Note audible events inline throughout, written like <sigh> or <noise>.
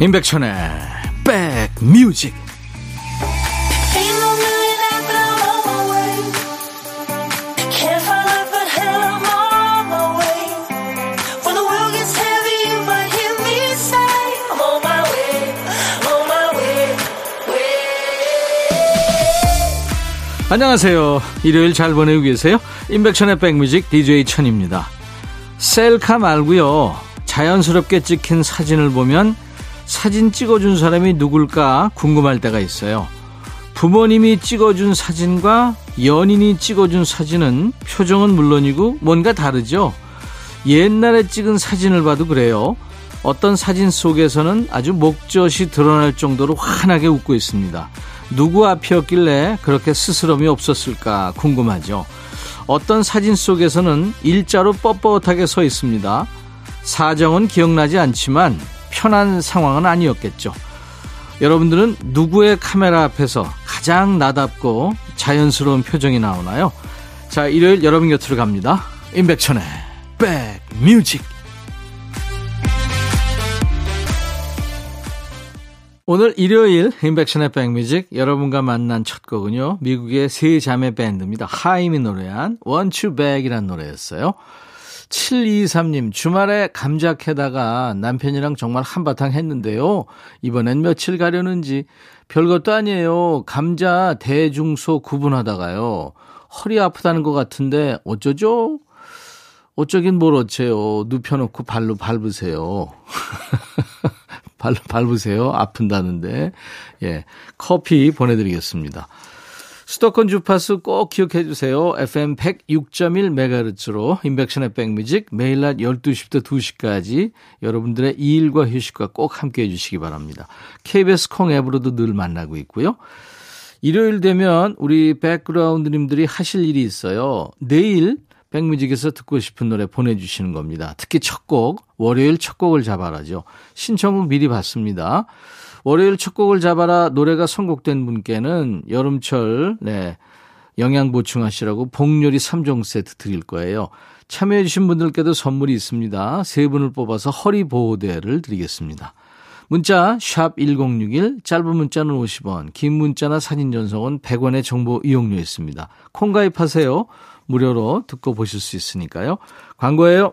임백천의 백뮤직 안녕하세요. 일요일 잘 보내고 계세요? 임백천의 백뮤직 DJ 천입니다. 셀카 말고요. 자연스럽게 찍힌 사진을 보면 사진 찍어준 사람이 누굴까 궁금할 때가 있어요. 부모님이 찍어준 사진과 연인이 찍어준 사진은 표정은 물론이고 뭔가 다르죠. 옛날에 찍은 사진을 봐도 그래요. 어떤 사진 속에서는 아주 목젖이 드러날 정도로 환하게 웃고 있습니다. 누구 앞이었길래 그렇게 스스럼이 없었을까 궁금하죠. 어떤 사진 속에서는 일자로 뻣뻣하게 서 있습니다. 사정은 기억나지 않지만 편한 상황은 아니었겠죠. 여러분들은 누구의 카메라 앞에서 가장 나답고 자연스러운 표정이 나오나요? 자, 일요일 여러분 곁으로 갑니다. 임백천의 백뮤직. 오늘 일요일 임백천의 백뮤직 여러분과 만난 첫 곡은요. 미국의 세 자매 밴드입니다. 하임이 노래한 Back이라는 노래였어요. 723님, 주말에 감자 캐다가 남편이랑 정말 한바탕 했는데요. 이번엔 며칠 가려는지 별것도 아니에요. 감자 대중소 구분하다가요. 허리 아프다는 것 같은데 어쩌죠? 어쩌긴 뭘 어째요. 눕혀놓고 발로 밟으세요. <laughs> 발로 밟으세요. 아픈다는데. 예. 커피 보내드리겠습니다. 수도권 주파수 꼭 기억해 주세요. FM 106.1MHz로 인백션의 백뮤직 매일 낮 12시부터 2시까지 여러분들의 일과 휴식과 꼭 함께 해 주시기 바랍니다. KBS 콩 앱으로도 늘 만나고 있고요. 일요일 되면 우리 백그라운드님들이 하실 일이 있어요. 내일 백뮤직에서 듣고 싶은 노래 보내주시는 겁니다. 특히 첫 곡, 월요일 첫 곡을 잡아라죠. 신청곡 미리 받습니다. 월요일 첫 곡을 잡아라 노래가 선곡된 분께는 여름철 네 영양 보충하시라고 복요리 3종 세트 드릴 거예요. 참여해 주신 분들께도 선물이 있습니다. 세 분을 뽑아서 허리 보호대를 드리겠습니다. 문자 1061, 짧은 문자는 50원, 긴 문자나 사진 전송은 100원의 정보 이용료 있습니다. 콩 가입하세요. 무료로 듣고 보실 수 있으니까요. 광고예요.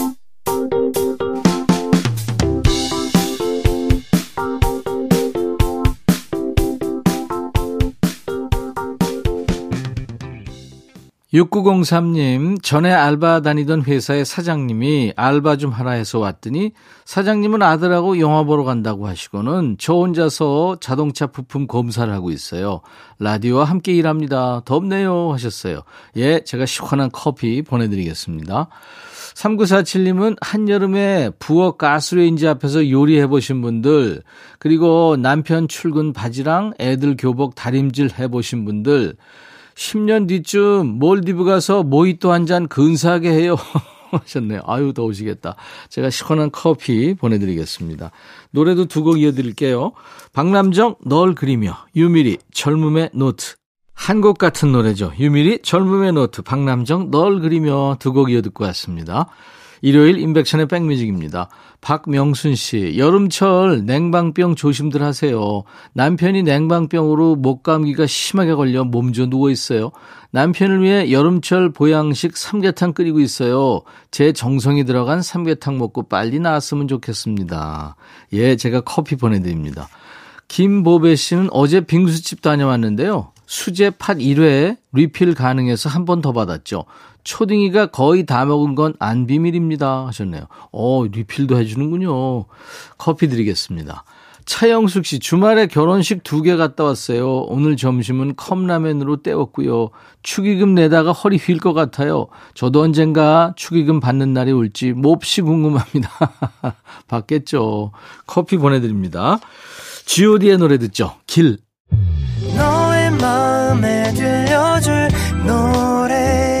6903님, 전에 알바 다니던 회사의 사장님이 알바 좀 하라 해서 왔더니 사장님은 아들하고 영화 보러 간다고 하시고는 저 혼자서 자동차 부품 검사를 하고 있어요. 라디오와 함께 일합니다. 덥네요 하셨어요. 예, 제가 시원한 커피 보내드리겠습니다. 3947님은 한여름에 부엌 가스레인지 앞에서 요리해 보신 분들, 그리고 남편 출근 바지랑 애들 교복 다림질 해 보신 분들, 10년 뒤쯤 몰디브 가서 모히또 한 잔 근사하게 해요. <laughs> 하셨네요. 아유, 더우시겠다. 제가 시원한 커피 보내드리겠습니다. 노래도 두 곡 이어드릴게요. 박남정, 널 그리며, 유미리, 젊음의 노트. 한 곡 같은 노래죠. 유미리, 젊음의 노트, 박남정, 널 그리며 두 곡 이어 듣고 왔습니다. 일요일 임백천의 백뮤직입니다. 박명순 씨, 여름철 냉방병 조심들 하세요. 남편이 냉방병으로 목감기가 심하게 걸려 몸져 누워 있어요. 남편을 위해 여름철 보양식 삼계탕 끓이고 있어요. 제 정성이 들어간 삼계탕 먹고 빨리 나왔으면 좋겠습니다. 예, 제가 커피 보내드립니다. 김보배 씨는 어제 빙수집 다녀왔는데요. 수제 팥 1회 리필 가능해서 한 번 더 받았죠. 초딩이가 거의 다 먹은 건 안 비밀입니다. 하셨네요. 어, 리필도 해주는군요. 커피 드리겠습니다. 차영숙 씨, 주말에 결혼식 두 개 갔다 왔어요. 오늘 점심은 컵라면으로 때웠고요. 축의금 내다가 허리 휠 것 같아요. 저도 언젠가 축의금 받는 날이 올지 몹시 궁금합니다. <laughs> 받겠죠. 커피 보내드립니다. god의 노래 듣죠. 길. 너의 마음 마음에 들려줄 노래에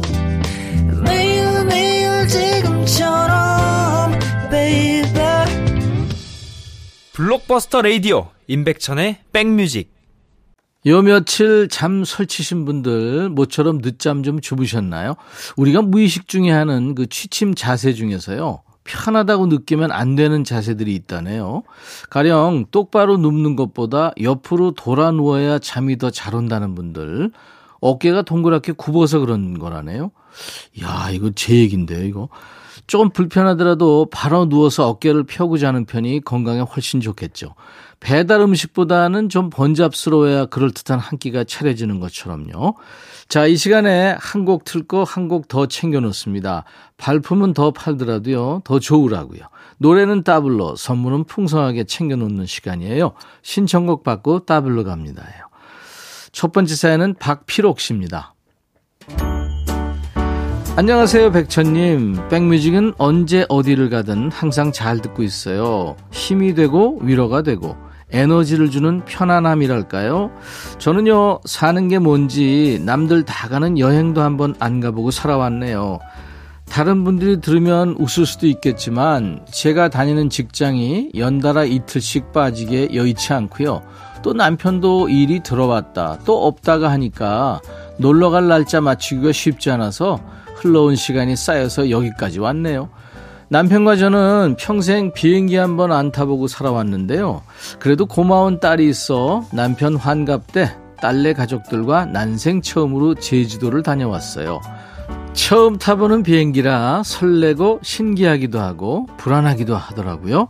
지금처럼 baby 블록버스터 레이디오 임백천의 백뮤직 요 며칠 잠 설치신 분들 모처럼 늦잠 좀 주무셨나요? 우리가 무의식 중에 하는 그 취침 자세 중에서요. 편하다고 느끼면 안 되는 자세들이 있다네요. 가령 똑바로 눕는 것보다 옆으로 돌아 누워야 잠이 더 잘 온다는 분들. 어깨가 동그랗게 굽어서 그런 거라네요. 야, 이거 제 얘기인데요, 이거. 조금 불편하더라도 바로 누워서 어깨를 펴고 자는 편이 건강에 훨씬 좋겠죠. 배달 음식보다는 좀 번잡스러워야 그럴듯한 한 끼가 차려지는 것처럼요. 자, 이 시간에 한 곡 틀 거 한 곡 더 챙겨놓습니다. 발품은 더 팔더라도요, 더 좋으라고요. 노래는 따블로, 선물은 풍성하게 챙겨놓는 시간이에요. 신청곡 받고 따블로 갑니다. 첫 번째 사연은 박필옥 씨입니다. 안녕하세요, 백천님. 백뮤직은 언제 어디를 가든 항상 잘 듣고 있어요. 힘이 되고 위로가 되고 에너지를 주는 편안함이랄까요? 저는요, 사는 게 뭔지 남들 다 가는 여행도 한번 안 가보고 살아왔네요. 다른 분들이 들으면 웃을 수도 있겠지만 제가 다니는 직장이 연달아 이틀씩 빠지게 여의치 않고요. 또 남편도 일이 들어왔다 또 없다가 하니까 놀러 갈 날짜 맞추기가 쉽지 않아서 흘러온 시간이 쌓여서 여기까지 왔네요. 남편과 저는 평생 비행기 한 번 안 타보고 살아왔는데요. 그래도 고마운 딸이 있어 남편 환갑 때 딸네 가족들과 난생 처음으로 제주도를 다녀왔어요. 처음 타보는 비행기라 설레고 신기하기도 하고 불안하기도 하더라고요.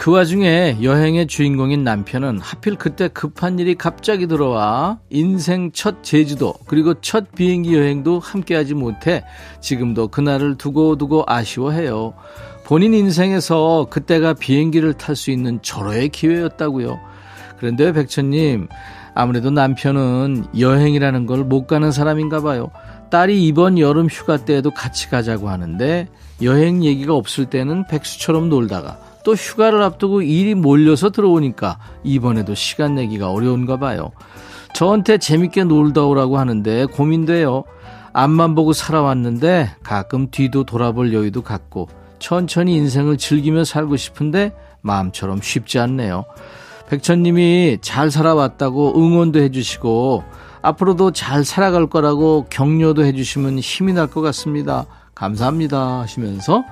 그 와중에 여행의 주인공인 남편은 하필 그때 급한 일이 갑자기 들어와 인생 첫 제주도 그리고 첫 비행기 여행도 함께하지 못해 지금도 그날을 두고두고 아쉬워해요. 본인 인생에서 그때가 비행기를 탈 수 있는 절호의 기회였다고요. 그런데 백천님 아무래도 남편은 여행이라는 걸 못 가는 사람인가 봐요. 딸이 이번 여름 휴가 때에도 같이 가자고 하는데 여행 얘기가 없을 때는 백수처럼 놀다가 또 휴가를 앞두고 일이 몰려서 들어오니까 이번에도 시간 내기가 어려운가 봐요. 저한테 재밌게 놀다 오라고 하는데 고민돼요. 앞만 보고 살아왔는데 가끔 뒤도 돌아볼 여유도 갖고 천천히 인생을 즐기며 살고 싶은데 마음처럼 쉽지 않네요. 백천님이 잘 살아왔다고 응원도 해주시고 앞으로도 잘 살아갈 거라고 격려도 해주시면 힘이 날 것 같습니다. 감사합니다 하시면서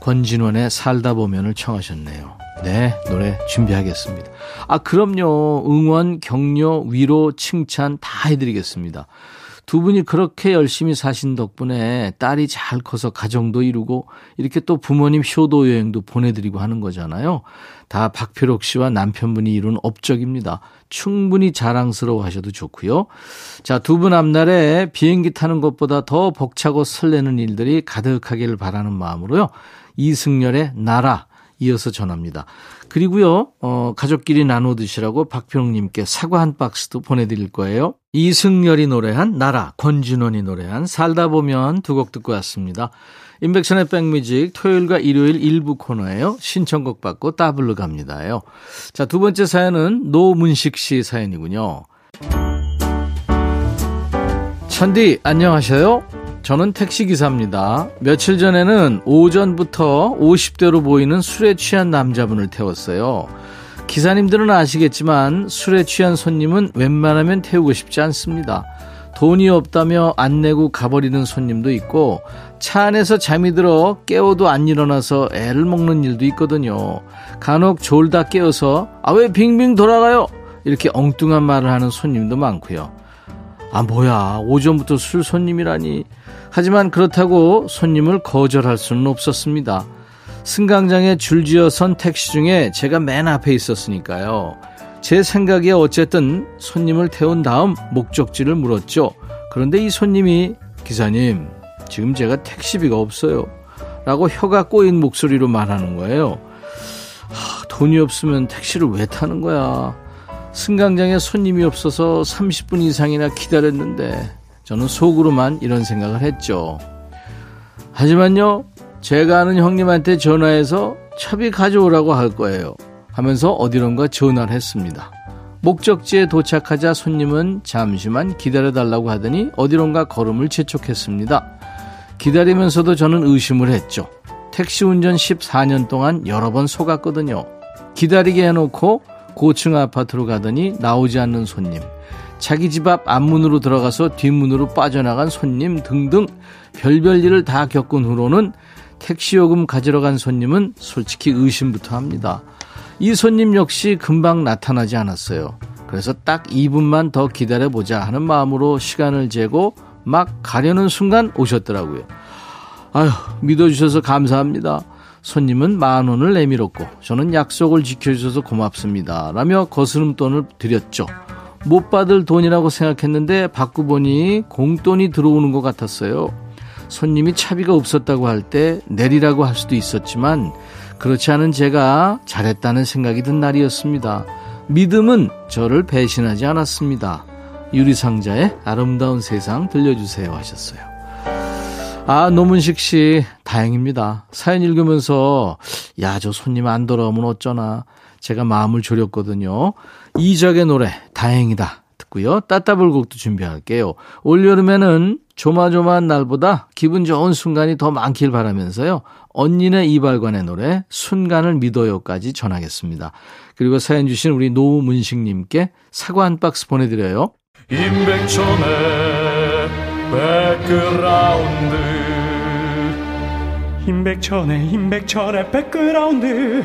권진원의 살다 보면을 청하셨네요. 네, 노래 준비하겠습니다. 아, 그럼요. 응원, 격려, 위로, 칭찬 다 해드리겠습니다. 두 분이 그렇게 열심히 사신 덕분에 딸이 잘 커서 가정도 이루고 이렇게 또 부모님 효도 여행도 보내드리고 하는 거잖아요. 다 박필옥 씨와 남편분이 이룬 업적입니다. 충분히 자랑스러워 하셔도 좋고요. 자, 두 분 앞날에 비행기 타는 것보다 더 벅차고 설레는 일들이 가득하기를 바라는 마음으로요. 이승열의 나라 이어서 전합니다. 그리고요, 어, 가족끼리 나눠 드시라고 박평님께 사과 한 박스도 보내드릴 거예요. 이승열이 노래한 나라, 권진원이 노래한 살다 보면 두 곡 듣고 왔습니다. 인백션의 백뮤직 토요일과 일요일 일부 코너예요. 신청곡 받고 따블로 갑니다요. 자, 두 번째 사연은 노문식 씨 사연이군요. 천디, 안녕하셔요? 저는 택시기사입니다. 며칠 전에는 오전부터 50대로 보이는 술에 취한 남자분을 태웠어요. 기사님들은 아시겠지만 술에 취한 손님은 웬만하면 태우고 싶지 않습니다. 돈이 없다며 안 내고 가버리는 손님도 있고 차 안에서 잠이 들어 깨워도 안 일어나서 애를 먹는 일도 있거든요. 간혹 졸다 깨어서 아 왜 빙빙 돌아가요? 이렇게 엉뚱한 말을 하는 손님도 많고요. 아 뭐야 오전부터 술 손님이라니 하지만 그렇다고 손님을 거절할 수는 없었습니다. 승강장에 줄지어 선 택시 중에 제가 맨 앞에 있었으니까요. 제 생각에 어쨌든 손님을 태운 다음 목적지를 물었죠. 그런데 이 손님이 기사님, 지금 제가 택시비가 없어요. 라고 혀가 꼬인 목소리로 말하는 거예요. 하, 돈이 없으면 택시를 왜 타는 거야? 승강장에 손님이 없어서 30분 이상이나 기다렸는데 저는 속으로만 이런 생각을 했죠. 하지만요, 제가 아는 형님한테 전화해서 차비 가져오라고 할 거예요. 하면서 어디론가 전화를 했습니다. 목적지에 도착하자 손님은 잠시만 기다려달라고 하더니 어디론가 걸음을 재촉했습니다. 기다리면서도 저는 의심을 했죠. 택시 운전 14년 동안 여러 번 속았거든요. 기다리게 해놓고 고층 아파트로 가더니 나오지 않는 손님, 자기 집 앞 앞문으로 들어가서 뒷문으로 빠져나간 손님 등등 별별 일을 다 겪은 후로는 택시 요금 가지러 간 손님은 솔직히 의심부터 합니다. 이 손님 역시 금방 나타나지 않았어요. 그래서 딱 2분만 더 기다려보자 하는 마음으로 시간을 재고 막 가려는 순간 오셨더라고요. 아휴, 믿어주셔서 감사합니다. 손님은 만 원을 내밀었고, 저는 약속을 지켜주셔서 고맙습니다. 라며 거스름돈을 드렸죠. 못 받을 돈이라고 생각했는데 받고 보니 공돈이 들어오는 것 같았어요. 손님이 차비가 없었다고 할 때 내리라고 할 수도 있었지만 그렇지 않은 제가 잘했다는 생각이 든 날이었습니다. 믿음은 저를 배신하지 않았습니다. 유리상자의 아름다운 세상 들려주세요 하셨어요. 아, 노문식 씨, 다행입니다. 사연 읽으면서, 야, 저 손님 안 돌아오면 어쩌나. 제가 마음을 졸였거든요. 이적의 노래, 다행이다. 듣고요. 따따블곡도 준비할게요. 올여름에는 조마조마한 날보다 기분 좋은 순간이 더 많길 바라면서요. 언니네 이발관의 노래 순간을 믿어요까지 전하겠습니다. 그리고 사연 주신 우리 노문식님께 사과 한 박스 보내드려요. 임백천의 백그라운드 임백천의 임백천의 백그라운드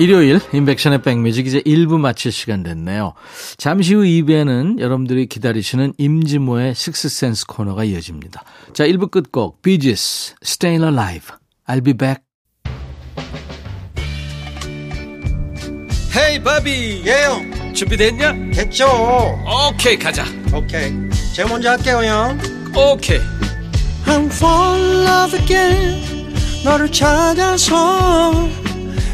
일요일 인백션의 백뮤직 이제 1부 마칠 시간 됐네요. 잠시 후 2부에는 여러분들이 기다리시는 임지모의 식스센스 코너가 이어집니다. 자 1부 끝곡 비지스 Staying Alive I'll be back. 헤이 바비! 예영! 준비됐냐? 됐죠. 오케이 가자. 오케이. 제가 먼저 할게요 형. 오케이. I'm fall in love again. 너를 찾아서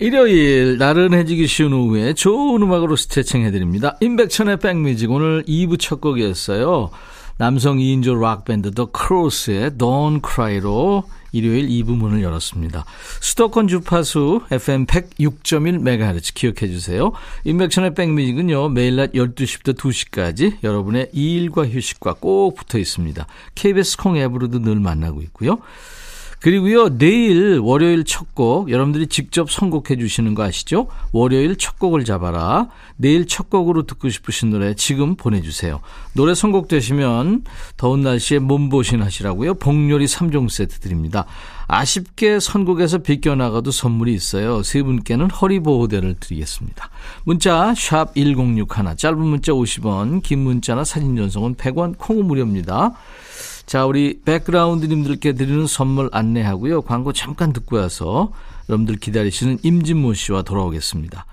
일요일 나른해지기 쉬운 오후에 좋은 음악으로 스트레칭 해드립니다. 임백천의 백뮤직 오늘 2부 첫 곡이었어요. 남성 2인조 락밴드 더 크로스의 Don't Cry로 일요일 2부 문을 열었습니다. 수도권 주파수 FM 106.1MHz 기억해 주세요. 임백천의 백뮤직은요. 매일 낮 12시부터 2시까지 여러분의 일과 휴식과 꼭 붙어 있습니다. KBS 콩 앱으로도 늘 만나고 있고요. 그리고요, 내일 월요일 첫 곡, 여러분들이 직접 선곡해 주시는 거 아시죠? 월요일 첫 곡을 잡아라. 내일 첫 곡으로 듣고 싶으신 노래 지금 보내주세요. 노래 선곡되시면 더운 날씨에 몸보신 하시라고요. 복요리 3종 세트 드립니다. 아쉽게 선곡에서 비껴나가도 선물이 있어요. 세 분께는 허리보호대를 드리겠습니다. 문자 1061, 짧은 문자 50원, 긴 문자나 사진 전송은 100원, 콩은 무료입니다. 자, 우리 백그라운드님들께 드리는 선물 안내하고요. 광고 잠깐 듣고 와서 여러분들 기다리시는 임진모 씨와 돌아오겠습니다.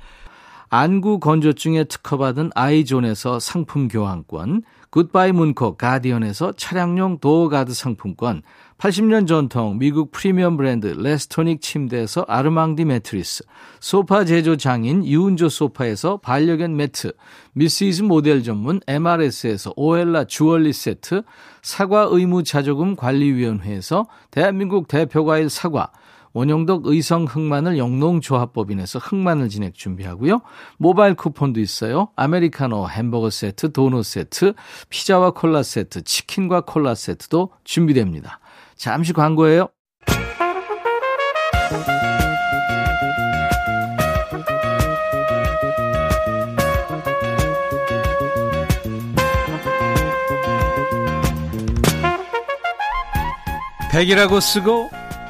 안구 건조증에 특허받은 아이존에서 상품 교환권, 굿바이 문코 가디언에서 차량용 도어가드 상품권, 80년 전통 미국 프리미엄 브랜드 레스토닉 침대에서 아르망디 매트리스, 소파 제조 장인 유운조 소파에서 반려견 매트, 미시즈 모델 전문 MRS에서 오엘라 주얼리 세트, 사과 의무 자조금 관리위원회에서 대한민국 대표과일 사과, 원영덕 의성 흑마늘 영농조합법인에서 흑마늘 진액 준비하고요. 모바일 쿠폰도 있어요. 아메리카노 햄버거 세트, 도넛 세트, 피자와 콜라 세트, 치킨과 콜라 세트도 준비됩니다. 잠시 광고예요. 백이라고 쓰고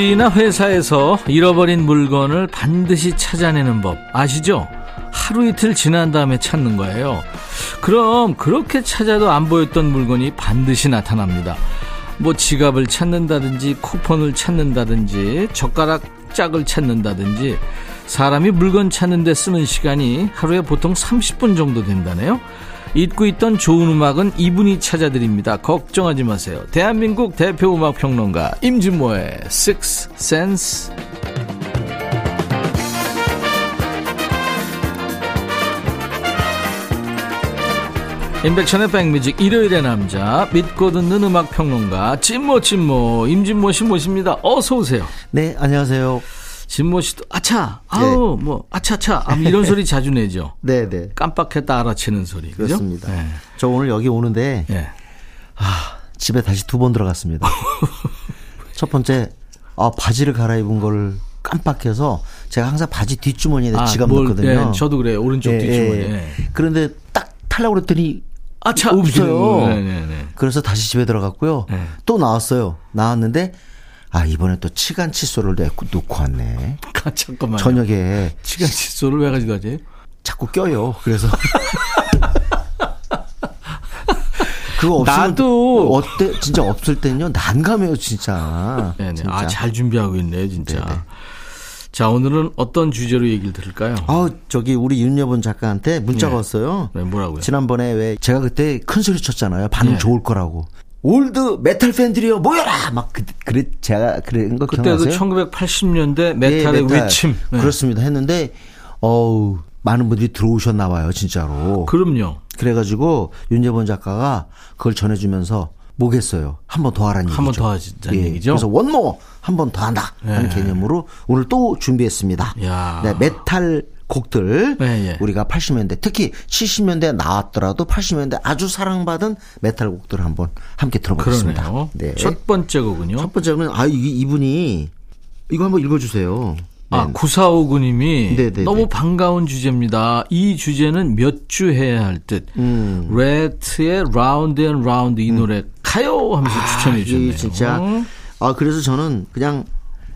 집이나 회사에서 잃어버린 물건을 반드시 찾아내는 법 아시죠? 하루 이틀 지난 다음에 찾는 거예요. 그럼 그렇게 찾아도 안 보였던 물건이 반드시 나타납니다. 뭐 지갑을 찾는다든지 쿠폰을 찾는다든지 젓가락 짝을 찾는다든지 사람이 물건 찾는데 쓰는 시간이 하루에 보통 30분 정도 된다네요. 잊고 있던 좋은 음악은 이분이 찾아드립니다. 걱정하지 마세요. 대한민국 대표 음악 평론가 임진모의 Six Sense. 임백천의 백뮤직 일요일의 남자 믿고 듣는 음악 평론가 찐모 찐모 임진모 씨 모십니다. 어서 오세요. 네, 안녕하세요. 진모 씨도 아차 아우 뭐 아차차 아, 이런 소리 자주 내죠. <laughs> 네, 네. 깜빡했다 알아채는 소리. 그죠? 그렇습니다. 네. 저 오늘 여기 오는데 예. 아, 집에 다시 두 번 들어갔습니다. <laughs> 첫 번째 아, 바지를 갈아입은 걸 깜빡해서 제가 항상 바지 뒷주머니에 아, 지갑 뭘, 넣거든요. 예, 저도 그래요. 오른쪽 예, 뒷주머니에. 예. 그런데 딱 타려고 그랬더니 아차 없어요. 네 네 네. 그래서 다시 집에 들어갔고요. 네. 또 나왔어요. 나왔는데 아 이번에 또 치간 칫솔을 놓고 왔네. <laughs> 아, 잠깐만요. 저녁에 시간 칫솔을 왜 가져가지? 자꾸 껴요. 그래서 <laughs> 그거 없으면 나도. 어때 진짜 없을 때는요 난감해요 진짜. 네네. 진짜. 아, 잘 준비하고 있네요, 진짜. 네네. 자, 오늘은 어떤 주제로 얘기를 들을까요? 아우 저기 우리 윤여본 작가한테 문자가 네. 왔어요. 네, 뭐라고요? 지난번에 왜 제가 그때 큰 소리 쳤잖아요. 반응 네. 좋을 거라고. 올드 메탈 팬들이요 모여라 막 그, 그래 제가 그런 거 그때도 기억나세요? 1980년대 메탈의 예, 메탈. 외침. 네. 그렇습니다. 했는데 어우 많은 분들이 들어오셨나 봐요, 진짜로. 그럼요. 그래가지고 윤여본 작가가 그걸 전해주면서 뭐겠어요. 한 번 더 하라는 얘기죠. 한 번 더 하자는 얘기죠? 그래서 one more 한 번 더 한다 하는 네. 개념으로 오늘 또 준비했습니다. 야. 네, 메탈 곡들 네, 예. 우리가 80년대 특히 70년대 나왔더라도 80년대 아주 사랑받은 메탈 곡들을 한번 함께 들어보겠습니다. 네. 첫 번째 곡은요. 첫 번째는 아 이, 이분이 이거 한번 읽어주세요. 아, 네. 9459님이 네네네. 너무 반가운 주제입니다. 이 주제는 몇 주 해야 할 듯. 음. Ratt의 Round and Round 이 노래 가요 하면서 추천해 주셨네요. 이 진짜 아 그래서 저는 그냥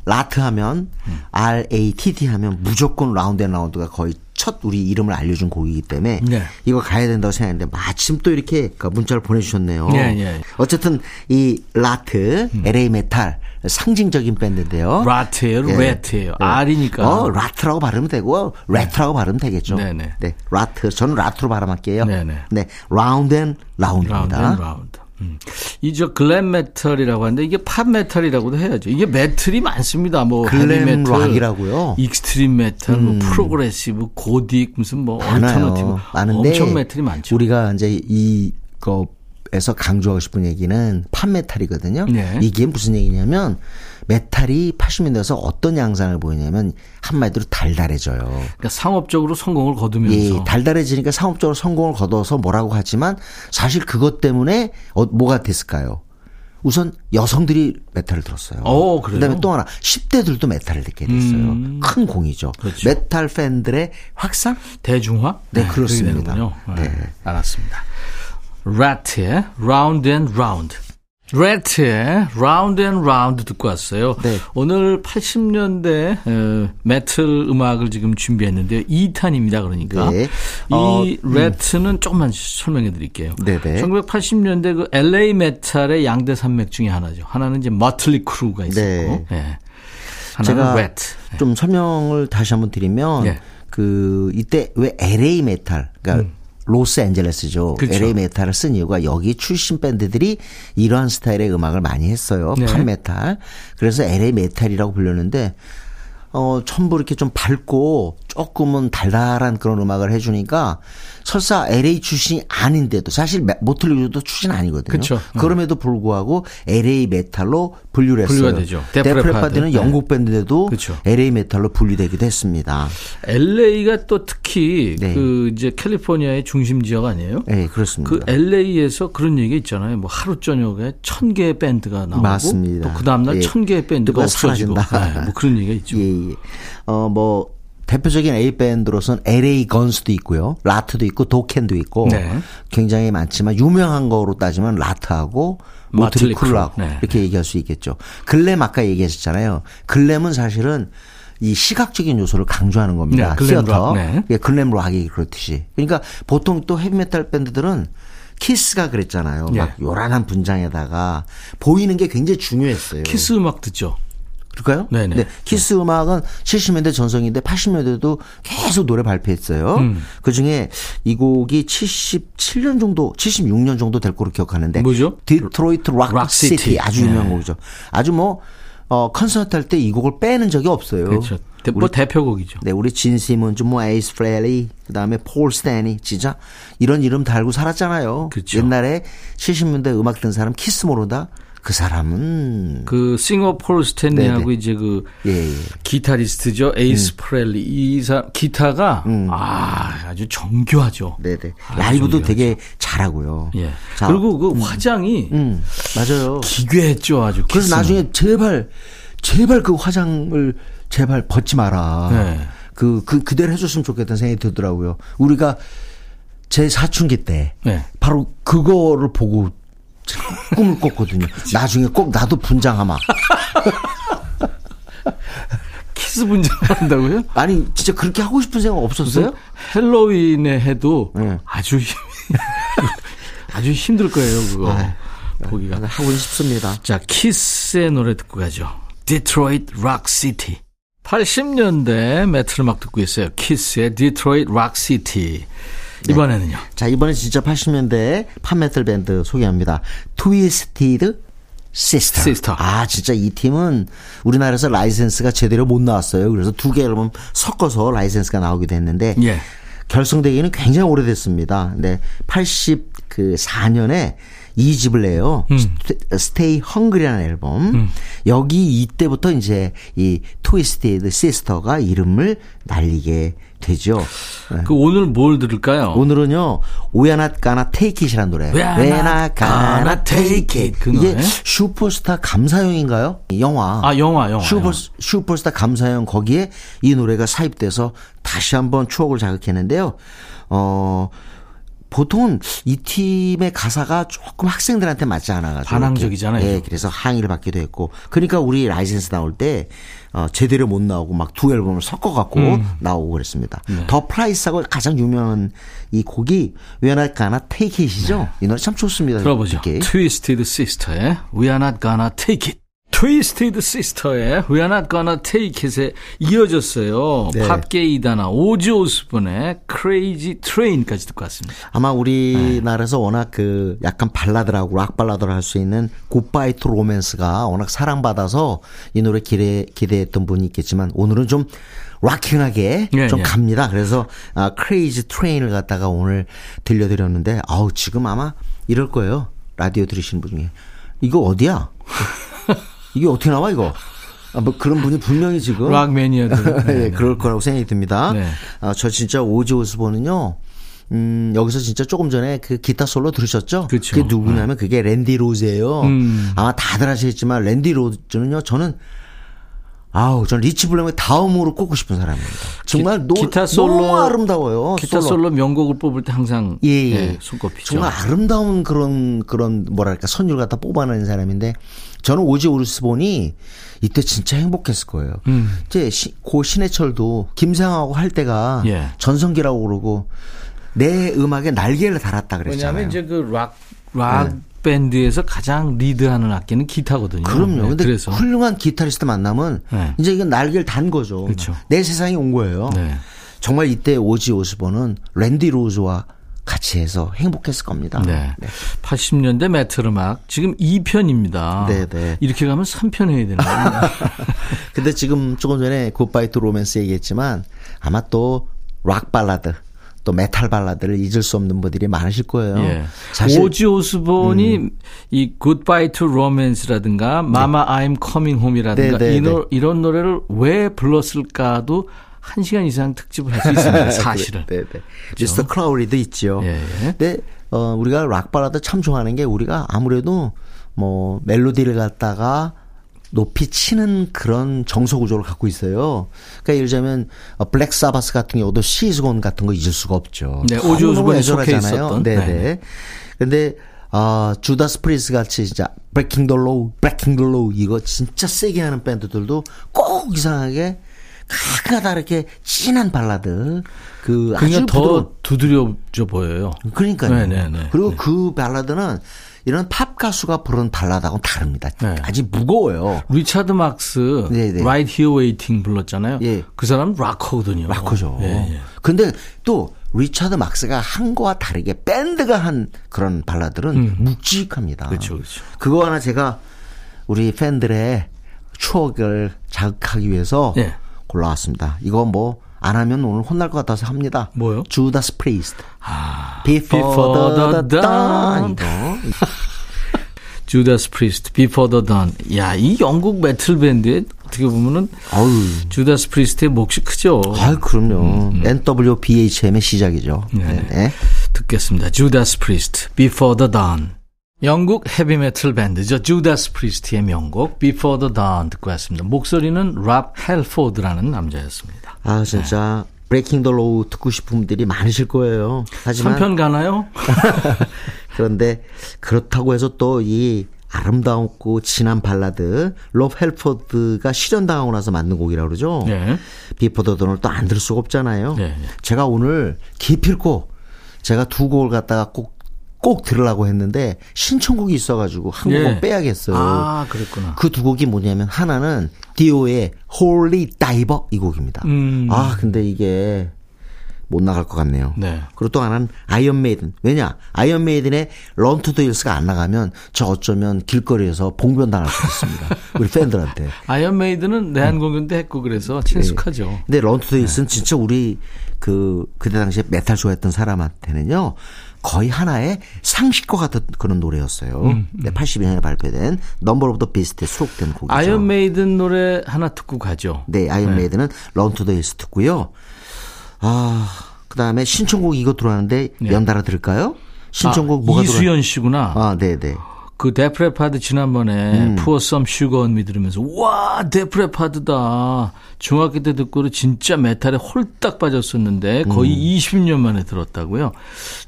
Ratt 하면 R A T T 하면 무조건 Round and Round가 거의 첫 우리 이름을 알려준 곡이기 때문에 네. 이거 가야 된다고 생각했는데 마침 또 이렇게 그 문자를 보내주셨네요. 예, 예. 어쨌든 이 라트 LA 메탈 상징적인 밴드인데요. 라트예요, 예. 레트예요. R이니까. 어, 라트라고 발음이 되고 레트라고 발음 되겠죠. 네네. 네, 라트. 저는 라트로 발음할게요. 네 네. 네, Round and Round Round입니다. and Round. 음. 이제 glam 메탈이라고 하는데 이게 팝 메탈이라고도 해야죠. 이게 메탈이 많습니다. 뭐 glam 메탈, 락이라고요? extreme 메탈, 뭐 progressive, 고딕 무슨 뭐. alternative 많은데 엄청 메탈이 많죠. 우리가 이제 이거에서 강조하고 싶은 얘기는 팝 메탈이거든요. 네. 이게 무슨 얘기냐면 메탈이 80년대에서 어떤 양상을 보이냐면 한마디로 달달해져요. 그러니까 상업적으로 성공을 거두면서 예, 달달해지니까 상업적으로 성공을 거둬서 뭐라고 하지만 사실 그것 때문에 어, 뭐가 됐을까요? 우선 여성들이 메탈을 들었어요. 어, 그래요? 그다음에 또 하나 10대들도 메탈을 듣게 됐어요. 음. 큰 공이죠. 그렇죠. 메탈 팬들의 확산? 대중화? 네, 그렇습니다. 그렇게 되는군요. 네, 네. 알았습니다. 라트의 Round and Round. 레트의 Round and Round 듣고 왔어요. 네. 오늘 80년대 어, 메탈 음악을 지금 준비했는데요. 2탄입니다. 그러니까 네. 이 어, 레트는 조금만 설명해 드릴게요. 네네. 1980년대 그 LA 메탈의 양대 산맥 중에 하나죠. 하나는 이제 머틀리 크루가 있었고, 네. 예. 하나는 이제 레트. 좀 설명을 다시 한번 드리면 예. 그 이때 왜 LA 메탈 그러니까 로스앤젤레스죠. 음. 그렇죠. LA 메탈을 쓴 이유가 여기 출신 밴드들이 이러한 스타일의 음악을 많이 했어요. 네. 팝 메탈. 그래서 LA 메탈이라고 불렸는데 어 전부 이렇게 좀 밝고 조금은 달달한 그런 음악을 해주니까 설사 LA 출신이 아닌데도 사실 메- 모틀리도 출신 아니거든요. 그쵸. 그럼에도 불구하고 LA 메탈로 분류를 했어요. 분류가 되죠. 데프 레파드. 데프 레파드는 네. 영국 밴드인데도 그쵸. LA 메탈로 분류되기도 했습니다. LA가 또 특히 네. 그 이제 캘리포니아의 중심 지역 아니에요? 네, 그렇습니다. 그 LA에서 그런 얘기 있잖아요. 뭐 하루 저녁에 천 개의 밴드가 나오고 맞습니다. 또 그 다음 날 예. 천 개의 밴드가 없어지고 사라진다. 네, 뭐 그런 얘기가 있죠. <laughs> 예, 예. 어, 뭐, 대표적인 A 밴드로서는 LA 건스도 있고요. 라트도 있고, 도켄도 있고. 네. 굉장히 많지만, 유명한 거로 따지면 라트하고, 모틀리 모틀리 쿨하고. 네. 이렇게 얘기할 수 있겠죠. 글램 아까 얘기하셨잖아요. 글램은 사실은 이 시각적인 요소를 강조하는 겁니다. 네, 시어터. 락, 네. 예, glam 락이 그렇듯이. 그러니까 보통 또 헤비메탈 밴드들은 키스가 그랬잖아요. 예. 막 요란한 분장에다가 보이는 게 굉장히 중요했어요. 키스 음악 듣죠. 그럴까요? 네네. 네. 키스 음악은 70년대 전성인데 80년대도 계속 노래 발표했어요. 음. 그 중에 이 곡이 77년 정도, 76년 정도 될 거로 기억하는데. 뭐죠? Detroit Rock Rock City. City. 아주 유명한 네. 곡이죠. 아주 뭐, 어, 콘서트 할 때 이 곡을 빼는 적이 없어요. 그렇죠. 대- 뭐 대표곡이죠. 네, 우리 진 시몬즈, 뭐 에이스 프렐리, 그다음에 폴 스탠리 진짜 이런 이름 달고 살았잖아요. 그렇죠. 옛날에 70년대 음악 듣는 사람 키스 모른다. 그 사람은 그 싱어 폴 스탠리하고 네네. 이제 그 예, 예. 기타리스트죠. 에이스 프렐리. 이 사람 기타가 아, 아주 정교하죠. 음. 네네. 아주 라이브도 정교하죠. 되게 잘하고요. 예. 자, 그리고 그 화장이 음, 맞아요. 기괴했죠, 아주. 그래서 키스는. 나중에 제발 제발 그 화장을 제발 벗지 마라. 네. 그, 그, 그대로 해줬으면 좋겠다는 생각이 들더라고요. 우리가 제 사춘기 때 네. 바로 그거를 보고 <laughs> 꿈을 꿨거든요. 나중에 꼭 나도 분장하마. <laughs> 키스 분장한다고요? 아니 진짜 그렇게 하고 싶은 생각 없었어요? 헬로윈에 해도 네. 아주 힘, <laughs> 아주 힘들 거예요, 그거. 보기가. 하고 싶습니다. 자, 키스의 노래 듣고 가죠. Detroit Rock City. 80년대 메탈 음악 듣고 있어요. 키스의 Detroit Rock City. 이번에는요. 자 이번에 진짜 80년대 팝메탈 밴드 소개합니다. 트위스티드 시스터. 시스터. 아 진짜 이 팀은 우리나라에서 라이센스가 제대로 못 나왔어요. 그래서 두 개 앨범 섞어서 라이센스가 나오기도 했는데 예. 결성되기는 굉장히 오래됐습니다. 근데 84년에 2집을 내요. Stay Hungry라는 앨범. 여기 이때부터 이제 이 트위스티드 시스터가 이름을 날리게 되죠. 네. 그 오늘 뭘 들을까요? 오늘은요, gonna take it이라는 노래. Not gonna take it. 그 이게? 슈퍼스타 감사용인가요? 이 영화. 아, 영화, 영화. 슈퍼, 영화. 슈퍼스타 감사용 거기에 이 노래가 삽입돼서 다시 한번 추억을 자극했는데요. 어, 보통은 이 팀의 가사가 조금 학생들한테 맞지 않아가지고. 반항적이잖아요. 예, 그래서 항의를 받기도 했고. 그러니까 우리 라이센스 나올 때, 어, 제대로 못 나오고 막 두 앨범을 섞어갖고 음. 나오고 그랬습니다. 네. The Price하고 가장 유명한 이 곡이 We're Not Gonna Take It이죠? 이 노래 참 좋습니다. 네. 들어보죠. Twisted Sister의 We are not gonna take it. Twisted Sister의 We are not gonna take it에 이어졌어요. 네. 팝계 이단아 오지 오스본의 Crazy Train까지 듣고 왔습니다. 아마 우리나라에서 워낙 그 약간 발라드라고 락 발라드라고 할 수 있는 Goodbye to Romance가 워낙 사랑받아서 이 노래 기대, 기대했던 분이 있겠지만 오늘은 좀 rocking하게 예, 좀 예. 갑니다. 그래서 아, Crazy Train을 갖다가 오늘 들려드렸는데 아우 지금 아마 이럴 거예요. 라디오 들으시는 분 중에 이거 어디야? 이게 어떻게 나와 이거? 아, 뭐 그런 분이 분명히 지금 락 매니아들. <laughs> 예, 그럴 거라고 생각이 듭니다. 네. 아, 저 진짜 오지 오스본은요. 음, 여기서 진짜 조금 전에 그 기타 솔로 들으셨죠? 그쵸. 게 누구냐면 그게 랜디 로즈예요. 음. 아마 다들 아시겠지만 랜디 로즈는요. 저는 아우, 전 리치 블랙모어 다음으로 꼽고 싶은 사람입니다. 정말 노, 기타 솔로 너무 아름다워요. 기타 솔로 명곡을 뽑을 때 항상 예, 예. 예, 손꼽히죠. 정말 아름다운 그런 그런 뭐랄까 선율 갖다 뽑아내는 사람인데 저는 오지 오스본이 이때 진짜 행복했을 거예요. 음. 이제 시, 고 신해철도 김세황하고 할 때가 예. 전성기라고 그러고 내 음악에 날개를 달았다 그랬잖아요. 왜냐하면 이제 그락 락 밴드에서 가장 리드하는 악기는 기타거든요. 그럼요. 네, 근데 그래서 훌륭한 기타리스트 만나면 네. 이제 이건 날개를 단 거죠. 그렇죠. 내 세상이 온 거예요. 네. 정말 이때 오지 오스본은 랜디 로즈와 같이 해서 행복했을 겁니다. 네. 80년대 메탈 음악 지금 2편입니다. 네, 네. 이렇게 가면 3편 해야 되는 거예요. <laughs> 근데 지금 조금 전에 Goodbye to Romance 얘기했지만 아마 또 락 발라드 또 메탈 발라드를 잊을 수 없는 분들이 많으실 거예요. 예. 사실 음. 오지 오스본이 이 Goodbye to Romance라든가 Mama I'm Coming Home이라든가 네, 네, 이 노- 네. 이런 노래를 왜 불렀을까도 한 시간 이상 특집을 할 수 있습니다. <laughs> 사실은. 네, 네. Mr. Crowley도 있지요. 예, 예. 근데 어 우리가 락 발라드 참 좋아하는 게 우리가 아무래도 뭐 멜로디를 갖다가 높이 치는 그런 정서 구조를 갖고 있어요. 그러니까 예를 들자면 어, Black Sabbath 같은 경우도 She's Gone 같은 거 잊을 수가 없죠. 네, 오스본이 속해. 있었던. 네, 네. 네. 근데 아 Judas Priest 같이 진짜 Breaking the Law, Breaking the Law 이거 진짜 세게 하는 밴드들도 꼭 이상하게 가끔가다 이렇게 진한 발라드 그 아주 더 두드러져 보여요. 그러니까요. 네, 네, 네. 그리고 그 발라드는 이런 팝 가수가 부르는 발라드하고는 다릅니다. 네. 아주 무거워요. 리차드 막스 네, 네. Right Here Waiting 불렀잖아요. 예. 그 사람은 락커거든요. 락커죠. 예, 예. 근데 또 리차드 막스가 한 거와 다르게 밴드가 한 그런 발라드는 묵직합니다. 음. 그렇죠, 그렇죠. 그거 하나 제가 우리 팬들의 추억을 자극하기 위해서 예. 골라왔습니다. 이거 뭐 안 하면 오늘 혼날 것 같아서 합니다. 뭐요? Judas Priest. 아, Before, Before the the dawn. dawn. 이거. <laughs> Judas Priest, Before the Dawn. 야, 이 영국 메탈 밴드에 어떻게 보면은 어우. Judas Priest의 몫이 크죠. 아, 그럼요. NWBHM의 시작이죠. 네. 네. 네. 듣겠습니다. Judas Priest, Before the Dawn. 영국 헤비메탈 밴드죠. Judas Priest의 명곡 Before the Dawn 듣고 왔습니다. 목소리는 랍 헬포드라는 남자였습니다. 아, 진짜 Breaking the Law 듣고 싶은 분들이 많으실 거예요. 하지만 3편 가나요? <laughs> 그런데 그렇다고 해서 또 이 아름다웠고 진한 발라드 롭 헬포드가 실연당하고 나서 만든 곡이라고 그러죠. 네. Before the Dawn을 또 안 들을 수가 없잖아요. 네, 네. 제가 오늘 기필코 제가 두 곡을 갖다가 꼭, 꼭 들으려고 했는데 신청곡이 있어가지고 한 곡은 예. 빼야겠어요. 아, 그랬구나. 그 두 곡이 뭐냐면 하나는 디오의 Holy Diver 이 곡입니다. 음. 아 근데 이게 못 나갈 것 같네요. 네. 그리고 또 하나는 Iron Maiden. 왜냐? Iron Maiden의 Run to the Hills가 안 나가면 저 어쩌면 길거리에서 봉변 당할 수도 있습니다. <laughs> 우리 팬들한테. Iron Maiden은 내한 공연 때 했고 그래서 친숙하죠. 근데 Run to the Hills는 진짜 우리 그 그때 당시에 메탈 좋아했던 사람한테는요. 거의 하나의 상식과 같은 그런 노래였어요. 네, 82년에 발표된 Number of the Beast에 수록된 곡이죠. Iron Maiden 노래 하나 듣고 가죠. 네, Iron Maiden은 Run to the Hills 듣고요. 아, 그다음에 신청곡 이거 들어왔는데 연달아 들을까요? 신청곡 아, 뭐가 들어? 이수연 씨구나. 아, 네, 네. 그 Def Leppard 지난번에 음. Pour Some Sugar on Me 들으면서 와 Def Leppard다. 중학교 때 듣고는 진짜 메탈에 홀딱 빠졌었는데 거의 음. 20년 만에 들었다고요.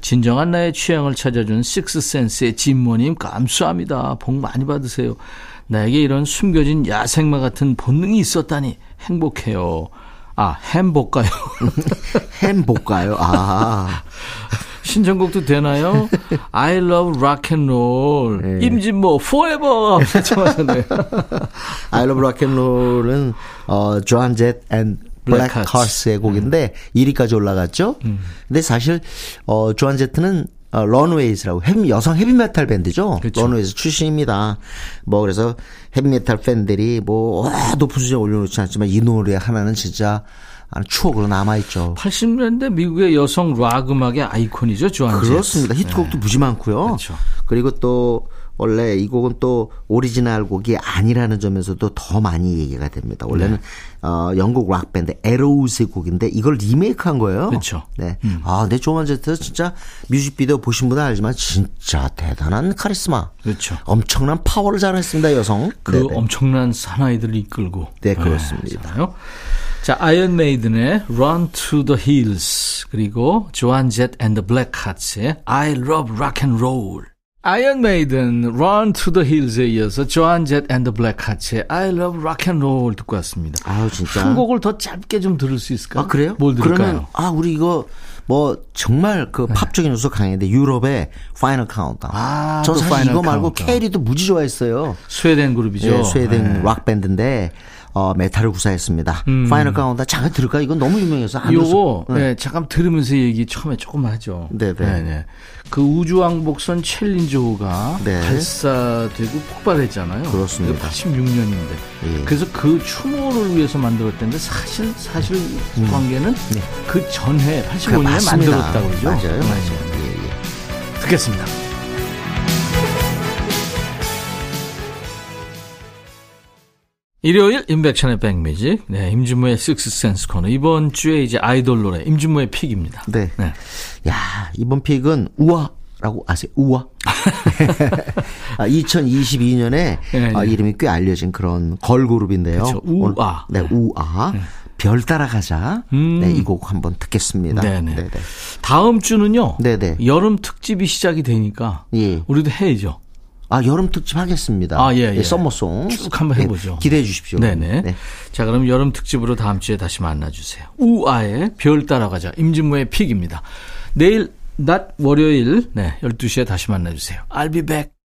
진정한 나의 취향을 찾아준 식스센스의 진모님 감사합니다. 복 많이 받으세요. 나에게 이런 숨겨진 야생마 같은 본능이 있었다니 행복해요. 아 햄볼까요? <laughs> 햄 볼까요? 아, <laughs> 신청곡도 되나요? <laughs> I love rock and roll. 네. 임진모 forever <laughs> 신청하셨네요. I Love Rock and Roll은 어 Joan Jett and Blackhearts의 곡인데 1위까지 올라갔죠. 음. 근데 사실 어 Joan Jett는 어, Runaways라고 헤비, 여성 헤비메탈 밴드죠. 그쵸. Runaways 출신입니다. 뭐 그래서 헤비메탈 팬들이 뭐 와, 높은 수준에 올려놓지 않지만 이 노래 하나는 진짜 추억으로 남아있죠. 80년대 미국의 여성 락 음악의 아이콘이죠, Joan Jett. 그렇습니다. 히트곡도 무지 많고요. 그렇죠. 그리고 또 원래 이 곡은 또 오리지널 곡이 아니라는 점에서도 더 많이 얘기가 됩니다. 원래는 어, 영국 락 밴드 Arrows의 곡인데 이걸 리메이크한 거예요. 그렇죠. 네. 아, 근데 Joan Jett 진짜 뮤직비디오 보신 분은 알지만 진짜 대단한 카리스마. 그렇죠. 엄청난 파워를 자랑했습니다, 여성. 그 네네. 엄청난 사나이들을 이끌고. 네, 그렇습니다. 잖아요. 자, Iron Maiden의 Run to the Hills 그리고 Joan Jett and the Blackhearts의 I Love Rock and Roll. Iron Maiden Run to the Hills에 이어서 Joan Jett and the Blackhearts의 I Love Rock and Roll 듣고 왔습니다. 아유, 진짜. 한 곡을 더 짧게 좀 들을 수 있을까요? 아, 그래요? 뭘 들을까요? 그러면, 아, 우리 이거, 뭐, 정말 그 팝적인 요소 강했는데, Europe의 Final Countdown. 아, 저 또 사실 이거 말고 Countdown. Carrie도 무지 좋아했어요. 스웨덴 그룹이죠. 예, 스웨덴 네. 락 밴드인데, 어, 메탈을 구사했습니다. Final Countdown. 잠깐 들을까? 이건 너무 유명해서. 안 음. 요거. 네. 네, 잠깐 들으면서 얘기 처음에 조금 하죠. 네네. 그 우주왕복선 챌린저가 네. 발사되고 폭발했잖아요. 그렇습니다. 86년인데. 예. 그래서 그 추모를 위해서 만들었는데 사실 사실 관계는 그 전해 85년에 음. 네. 맞습니다. 만들었다고 그러죠. 맞아요. 네. 맞아요. 예, 예. 듣겠습니다. 일요일 임백천의 백뮤직, 네, 임진모의 식스센스 코너. 이번 주에 이제 아이돌 노래 임진모의 pick입니다. 네. 네. 야, 이번 pick은 우아라고 아세요? 우아. <laughs> 아, 2022년에 네, 아, 네. 이름이 꽤 알려진 그런 걸그룹인데요. 그렇죠. 우아. 오늘- 네, 우아. 별 따라가자. 음. 네, 이 곡 한번 듣겠습니다. 네네. 네네. 다음 주는요. 네네. 여름 특집이 시작이 되니까 예. 우리도 해야죠. 아, 여름 특집 하겠습니다. 아, 예, 예. summer song. 쭉 한번 해보죠. 네, 기대해 주십시오. 네네. 네. 자, 그럼 여름 특집으로 다음 주에 다시 만나주세요. 우아의 별 따라가자. 임진모의 pick입니다. 내일 낮 월요일, 네, 12시에 다시 만나주세요. I'll be back.